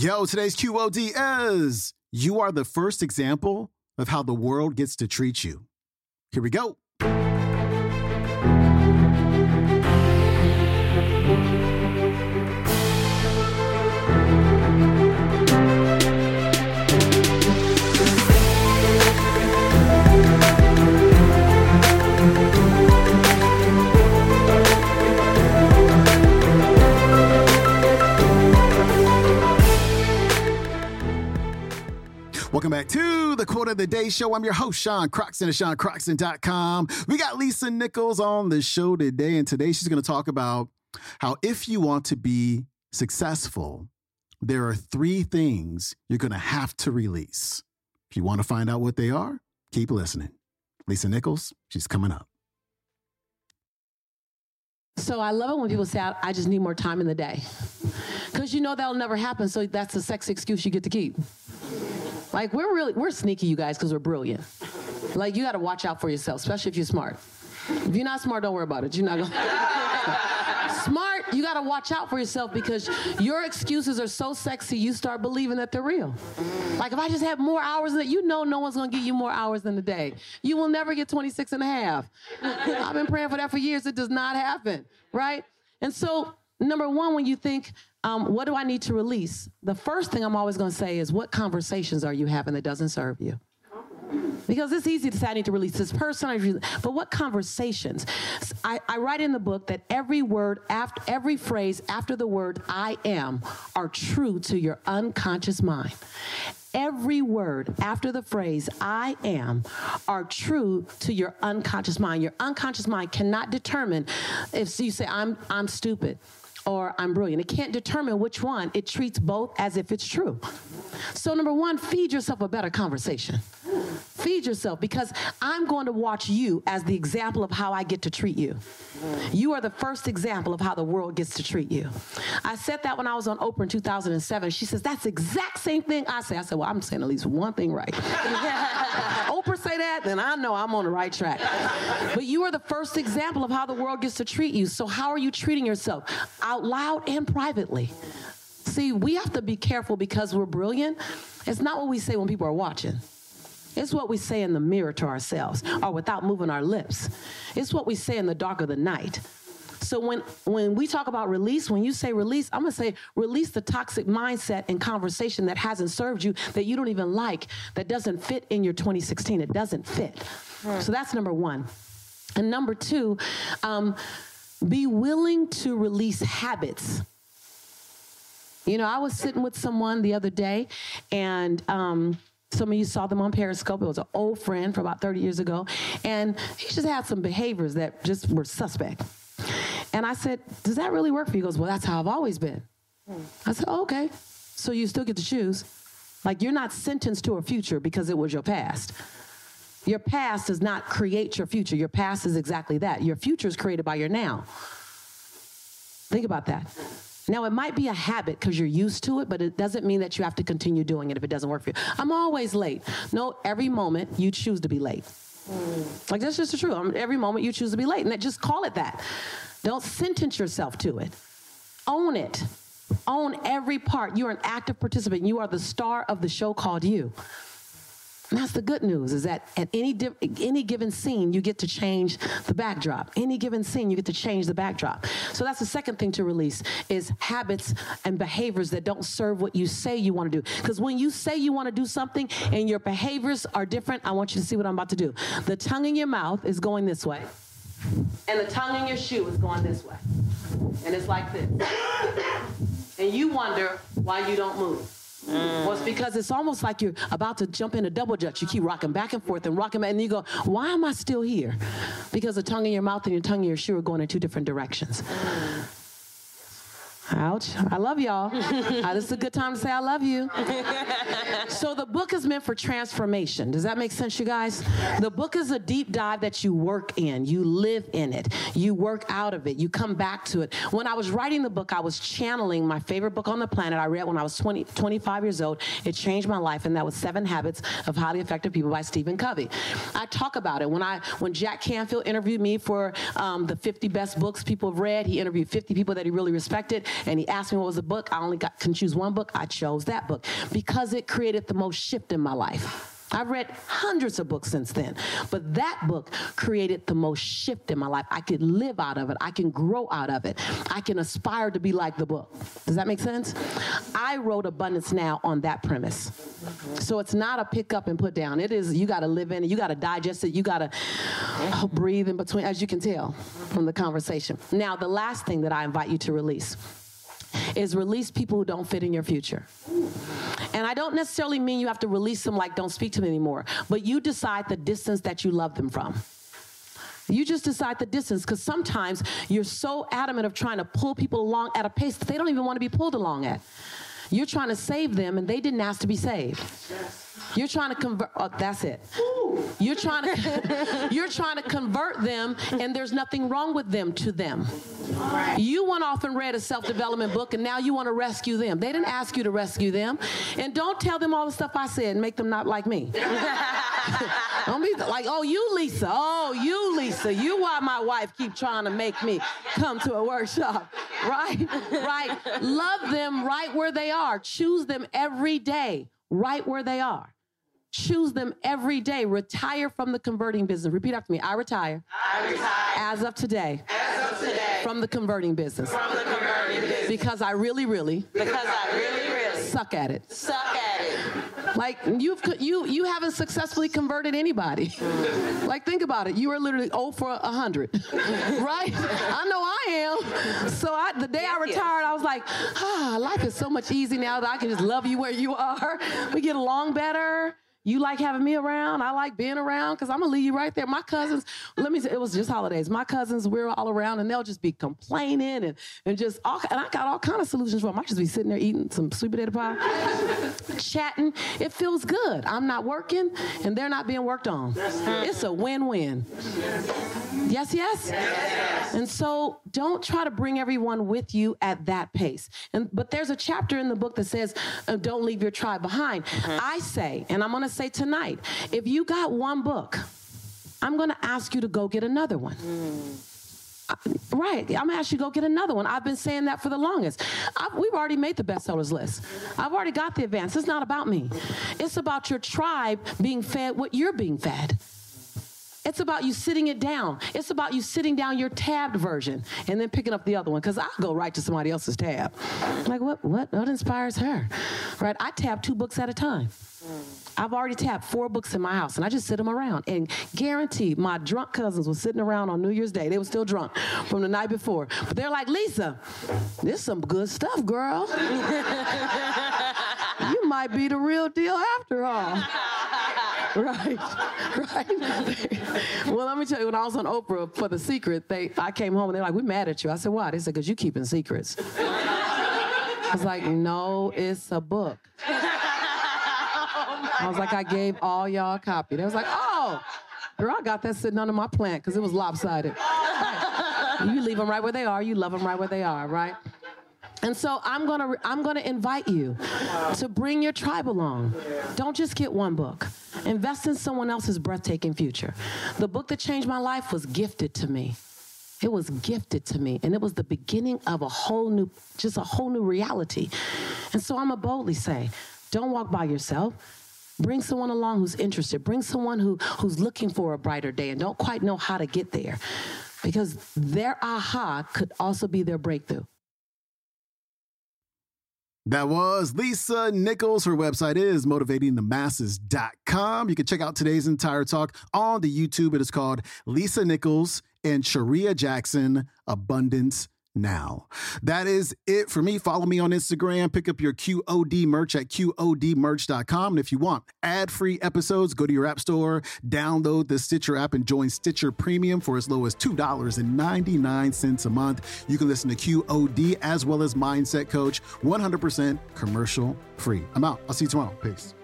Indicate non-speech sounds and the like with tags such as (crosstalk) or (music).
Yo, today's QOD is you are the first example of how the world gets to treat you. Here we go. Show. I'm your host, Sean Croxton of SeanCroxton.com. We got Lisa Nichols on the show today, and today she's going to talk about how if you want to be successful, there are three things you're going to have to release. If you want to find out what they are, keep listening. Lisa Nichols, she's coming up. So I love it when people say, I, I just need more time in the day. Because you know that'll never happen, so that's a sexy excuse you get to keep. Like we're really we're sneaky, you guys, because we're brilliant. Like you got to watch out for yourself, especially if you're smart. If you're not smart, don't worry about it. You're not gonna. (laughs) smart, you got to watch out for yourself because your excuses are so sexy, you start believing that they're real. Like if I just have more hours than you know no one's gonna give you more hours than the day. You will never get 26 and a half. I've been praying for that for years. It does not happen, right? And so number one, when you think, um, what do I need to release? The first thing I'm always going to say is, what conversations are you having that doesn't serve you? Because it's easy to say I need to release this person, but what conversations? I, I write in the book that every word after every phrase after the word I am are true to your unconscious mind. Every word after the phrase I am are true to your unconscious mind. Your unconscious mind cannot determine if you say I'm I'm stupid or I'm brilliant. It can't determine which one. It treats both as if it's true. So, number one, feed yourself a better conversation. Feed yourself because I'm going to watch you as the example of how I get to treat you. You are the first example of how the world gets to treat you. I said that when I was on Oprah in 2007. She says, That's the exact same thing I say. I said, Well, I'm saying at least one thing right. (laughs) Oprah say that, then I know I'm on the right track. But you are the first example of how the world gets to treat you. So, how are you treating yourself out loud and privately? See, we have to be careful because we're brilliant. It's not what we say when people are watching. It's what we say in the mirror to ourselves or without moving our lips. It's what we say in the dark of the night. So when when we talk about release, when you say release, I'm gonna say release the toxic mindset and conversation that hasn't served you, that you don't even like, that doesn't fit in your 2016. It doesn't fit. Hmm. So that's number one. And number two, um, be willing to release habits. You know, I was sitting with someone the other day, and um, some of you saw them on Periscope. It was an old friend from about 30 years ago. And he just had some behaviors that just were suspect. And I said, Does that really work for you? He goes, Well, that's how I've always been. I said, oh, Okay. So you still get to choose. Like you're not sentenced to a future because it was your past. Your past does not create your future. Your past is exactly that. Your future is created by your now. Think about that. Now, it might be a habit because you're used to it, but it doesn't mean that you have to continue doing it if it doesn't work for you. I'm always late. No, every moment you choose to be late. Mm. Like, that's just the truth. Um, every moment you choose to be late, and just call it that. Don't sentence yourself to it. Own it. Own every part. You're an active participant. You are the star of the show called you. That's the good news is that at any di- any given scene you get to change the backdrop. Any given scene you get to change the backdrop. So that's the second thing to release is habits and behaviors that don't serve what you say you want to do. Because when you say you want to do something and your behaviors are different, I want you to see what I'm about to do. The tongue in your mouth is going this way. And the tongue in your shoe is going this way. And it's like this. (coughs) And you wonder why you don't move. Mm. Well, it's because it's almost like you're about to jump in a double dutch. You keep rocking back and forth and rocking back, and you go, Why am I still here? Because the tongue in your mouth and your tongue in your shoe are going in two different directions. Mm. Ouch. I love y'all. (laughs) uh, this is a good time to say I love you. (laughs) so the book is meant for transformation. Does that make sense, you guys? The book is a deep dive that you work in. You live in it. You work out of it. You come back to it. When I was writing the book, I was channeling my favorite book on the planet. I read when I was 20, 25 years old. It changed my life, and that was Seven Habits of Highly Effective People by Stephen Covey. I talk about it. When I when Jack Canfield interviewed me for um, the 50 best books people have read, he interviewed 50 people that he really respected and he asked me what was the book, I only got, can choose one book. I chose that book because it created the most shift in my life. I've read hundreds of books since then, but that book created the most shift in my life. I could live out of it. I can grow out of it. I can aspire to be like the book. Does that make sense? I wrote Abundance Now on that premise. So it's not a pick up and put down. It is, you got to live in it. You got to digest it. You got to breathe in between, as you can tell from the conversation. Now, the last thing that I invite you to release is release people who don't fit in your future. And I don't necessarily mean you have to release them like don't speak to them anymore, but you decide the distance that you love them from. You just decide the distance because sometimes you're so adamant of trying to pull people along at a pace that they don't even want to be pulled along at. You're trying to save them and they didn't ask to be saved. You're trying to convert. Oh, that's it. You're trying to. (laughs) you're trying to convert them, and there's nothing wrong with them to them. You went off and read a self-development book, and now you want to rescue them. They didn't ask you to rescue them, and don't tell them all the stuff I said and make them not like me. (laughs) don't be like, oh, you Lisa. Oh, you Lisa. You why my wife keep trying to make me come to a workshop, (laughs) right? Right. Love them right where they are. Choose them every day right where they are. Choose them every day. Retire from the converting business. Repeat after me. I retire. I retire. As of today. As of today. From the converting business. From the converting business. Because I really, really. Because I really, really. Suck at it. Suck at it. Like you've you you haven't successfully converted anybody. (laughs) like think about it. You are literally 0 for a hundred, (laughs) right? I know I am. So I, the day yes, I retired, yes. I was like, ah, life is so much easier now that I can just love you where you are. We get along better. You like having me around. I like being around because I'm gonna leave you right there. My cousins, let me say, it was just holidays. My cousins, we're all around and they'll just be complaining and, and just all, and I got all kind of solutions for them. I just be sitting there eating some sweet potato pie, chatting. It feels good. I'm not working and they're not being worked on. It's a win-win. Yes, yes? yes? And so don't try to bring everyone with you at that pace. And but there's a chapter in the book that says, uh, don't leave your tribe behind. Mm-hmm. I say, and I'm gonna say tonight, if you got one book, I'm gonna ask you to go get another one. Mm. Right. I'm gonna ask you to go get another one. I've been saying that for the longest. I've, we've already made the bestsellers list. I've already got the advance. It's not about me. It's about your tribe being fed what you're being fed. It's about you sitting it down. It's about you sitting down your tabbed version and then picking up the other one. Because I go right to somebody else's tab. Like what? What? What inspires her? Right? I tab two books at a time. I've already tabbed four books in my house, and I just sit them around. And guaranteed, my drunk cousins were sitting around on New Year's Day. They were still drunk from the night before, but they're like, "Lisa, this some good stuff, girl. (laughs) you might be the real deal after all." (laughs) right, (laughs) right. well, let me tell you, when I was on Oprah for The Secret, they I came home and they're like, "We're mad at you." I said, "Why?" They said, "Cause you keeping secrets." I was like, "No, it's a book." (laughs) Oh, I was like, I gave all y'all a copy. They was like, "Oh." Girl, I got that sitting under my plant because it was lopsided. (laughs) you leave them right where they are. You love them right where they are, right? And so I'm gonna I'm gonna invite you to bring your tribe along. Don't just get one book. Invest in someone else's breathtaking future. The book that changed my life was gifted to me. It was gifted to me, and it was the beginning of a whole new, just a whole new reality. And so I'm gonna boldly say, don't walk by yourself. Bring someone along who's interested. Bring someone who, who's looking for a brighter day and don't quite know how to get there. Because their aha could also be their breakthrough. That was Lisa Nichols. Her website is motivatingthemasses.com. You can check out today's entire talk on the YouTube. It is called Lisa Nichols and Charreah Jackson Abundance now. That is it for me. Follow me on Instagram. Pick up your QOD merch at QODmerch.com. And if you want ad free episodes, go to your app store, download the Stitcher app, and join Stitcher Premium for as low as $2.99 a month. You can listen to QOD as well as Mindset Coach 100% commercial free. I'm out. I'll see you tomorrow. Peace.